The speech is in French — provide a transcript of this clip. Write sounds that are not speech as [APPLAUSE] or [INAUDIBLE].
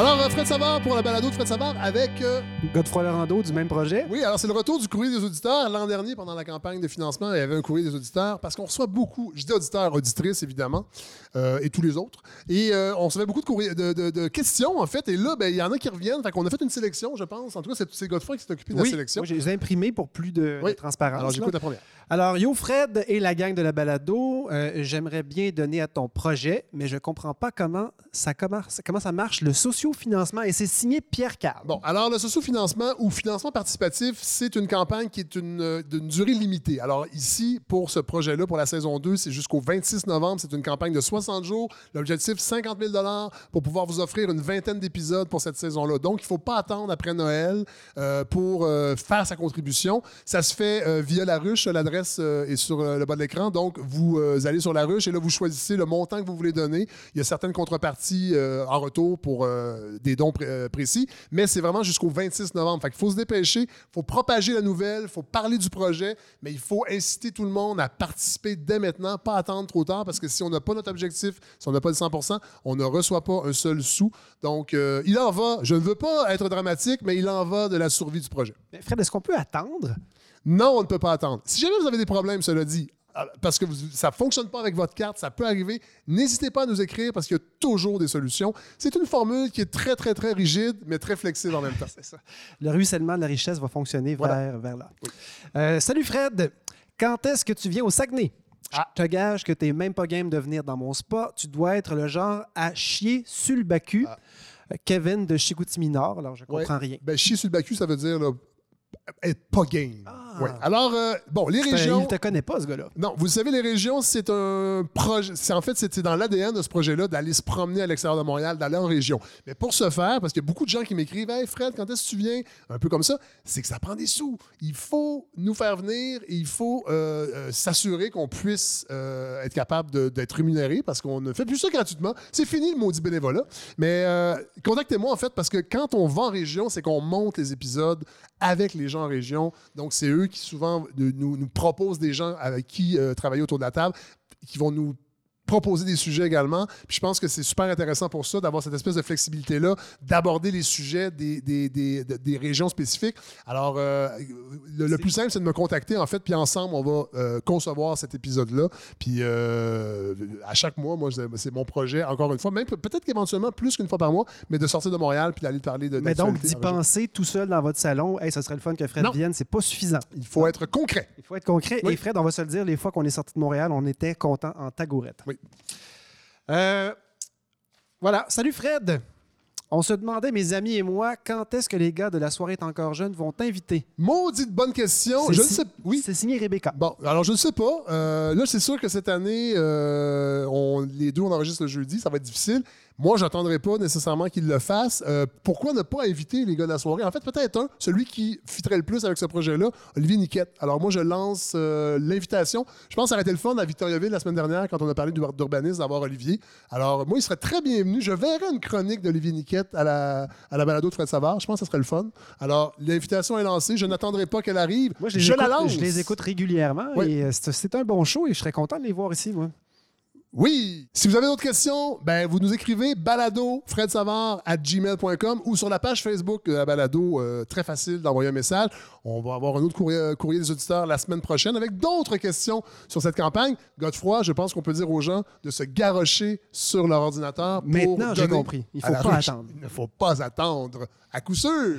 Alors, euh, Fred Savard pour la balado de Fred Savard avec. euh, Godefroy Lorando du même projet. Oui, alors c'est le retour du courrier des auditeurs. L'an dernier, pendant la campagne de financement, il y avait un courrier des auditeurs parce qu'on reçoit beaucoup, je dis auditeurs, auditrices évidemment, euh, et tous les autres. Et euh, on recevait beaucoup de, courriers, de, de- de questions en fait. Et là, ben, il y en a qui reviennent. Fait qu'on a fait une sélection, je pense. En tout cas, c'est- Godefroy qui s'est occupé de la Oui, sélection. moi, j'ai les ai imprimés pour plus de, Oui. transparence. alors j'écoute la première. Alors, Yo Fred et la gang de la balado, euh, j'aimerais bien donner à ton projet, mais je comprends pas comment ça, commence, comment ça marche, le sociofinancement. Et c'est signé Pierre Carl. Bon, alors le socio-financement ou financement participatif, c'est une campagne qui est une, euh, d'une durée limitée. Alors ici, pour ce projet-là, pour la saison 2, c'est jusqu'au 26 novembre. C'est une campagne de 60 jours. L'objectif, 50 000 pour pouvoir vous offrir une vingtaine d'épisodes pour cette saison-là. Donc, il ne faut pas attendre après Noël euh, pour faire sa contribution. Ça se fait via la ruche. L'adresse euh, est sur euh, le bas de l'écran. Donc, vous euh, allez sur la ruche et là, vous choisissez le montant que vous voulez donner. Il y a certaines contreparties en retour pour des dons pré- précis, mais c'est vraiment jusqu'au 26 novembre. Fait qu'il faut se dépêcher, il faut propager la nouvelle, il faut parler du projet, mais il faut inciter tout le monde à participer dès maintenant, pas attendre trop tard, parce que si on n'a pas notre objectif, si on n'a pas le 100% on ne reçoit pas un seul sou. Donc, il en va, je ne veux pas être dramatique, mais il en va de la survie du projet. Mais Fred, est-ce qu'on peut attendre? Non, on ne peut pas attendre. Si jamais vous avez des problèmes, cela dit, euh, parce que vous- ça ne fonctionne pas avec votre carte, ça peut arriver, n'hésitez pas à nous écrire parce qu'il y a toujours des solutions. C'est une formule qui est très, très, très rigide, mais très flexible en même temps. [LAUGHS] C'est ça. Le ruissellement de la richesse va fonctionner Voilà. vers, vers là. Euh, salut Fred, quand est-ce que tu viens au Saguenay? Ah. Je te gage que tu n'es même pas game de venir dans mon spa. Tu dois être le genre à chier sur le bacu. Ah. Euh, Kevin de Chicoutimi Nord, alors je Ouais. comprends rien. Ben, chier sur le bacu, ça veut dire là, être pas game. Ah. Ouais. Alors, euh, bon, les régions. Il te connaît pas, ce gars-là. Non, vous savez, les régions, c'est un projet. En fait, c'est dans l'ADN de ce projet-là d'aller se promener à l'extérieur de Montréal, d'aller en région. Mais pour ce faire, parce qu'il y a beaucoup de gens qui m'écrivent, hey Fred, quand est-ce que tu viens? Un peu comme ça, c'est que ça prend des sous. Il faut nous faire venir et il faut euh, euh, s'assurer qu'on puisse être capable d'être rémunéré parce qu'on ne fait plus ça gratuitement. C'est fini le maudit bénévolat. Mais contactez-moi en fait parce que quand on va en région, c'est qu'on monte les épisodes avec les gens en région. Donc, c'est eux qui souvent nous proposent des gens avec qui euh, travailler autour de la table, qui vont nous proposer des sujets également. Puis je pense que c'est super intéressant pour ça, d'avoir cette espèce de flexibilité-là, d'aborder les sujets des, des, des- de- des régions spécifiques. Alors, euh, le, le plus simple, c'est de me contacter, en fait, puis ensemble, on va euh, concevoir cet épisode-là. Puis euh, à chaque mois, moi, c'est mon projet, encore une fois, même pe- peut-être qu'éventuellement plus qu'une fois par mois, mais de sortir de Montréal puis d'aller parler de Mais donc, d'y penser tout seul dans votre salon, hey, ça serait le fun que Fred Non. vienne, c'est pas suffisant. Il faut être concret. Il faut être concret. Oui. Et Fred, on va se le dire, les fois qu'on est sorti de Montréal, on était content en tagourette. Oui. Euh, voilà. Salut Fred. On se demandait, mes amis et moi, quand est-ce que les gars de la soirée est encore jeune vont t'inviter? Maudite bonne question. Je ne si- sais Oui. C'est signé Rebecca. Bon, alors je ne sais pas. Euh, là, c'est sûr que cette année, euh, on, les deux, on enregistre le jeudi. Ça va être difficile. Moi, je n'attendrai pas nécessairement qu'ils le fassent. Euh, pourquoi ne pas inviter les gars de la soirée? En fait, peut-être un, celui qui fitterait le plus avec ce projet-là, Olivier Niquette. Alors moi, je lance l'invitation. Je pense que ça aurait été le fun à Victoriaville la semaine dernière quand on a parlé d'ur- d'urbanisme d'avoir Olivier. Alors moi, il serait très bienvenu. Je verrais une chronique d'Olivier Niquette à la, à la balado de Fred Savard. Je pense que ça serait le fun. Alors, l'invitation est lancée. Je n'attendrai pas qu'elle arrive. Moi, je les, je écoute, la lance. je les écoute régulièrement Oui. et euh, c'est c'est un bon show et je serais content de les voir ici, moi. Oui. Si vous avez d'autres questions, ben, vous nous écrivez balado Fred Savard à gmail.com ou sur la page Facebook de la balado. euh, très facile d'envoyer un message. On va avoir un autre courrier, euh, courrier des auditeurs la semaine prochaine avec d'autres questions sur cette campagne. Godefroy, je pense qu'on peut dire aux gens de se garrocher sur leur ordinateur. pour Maintenant, j'ai compris. Il à faut pas ruche. attendre. Il ne faut pas attendre. À coup sûr.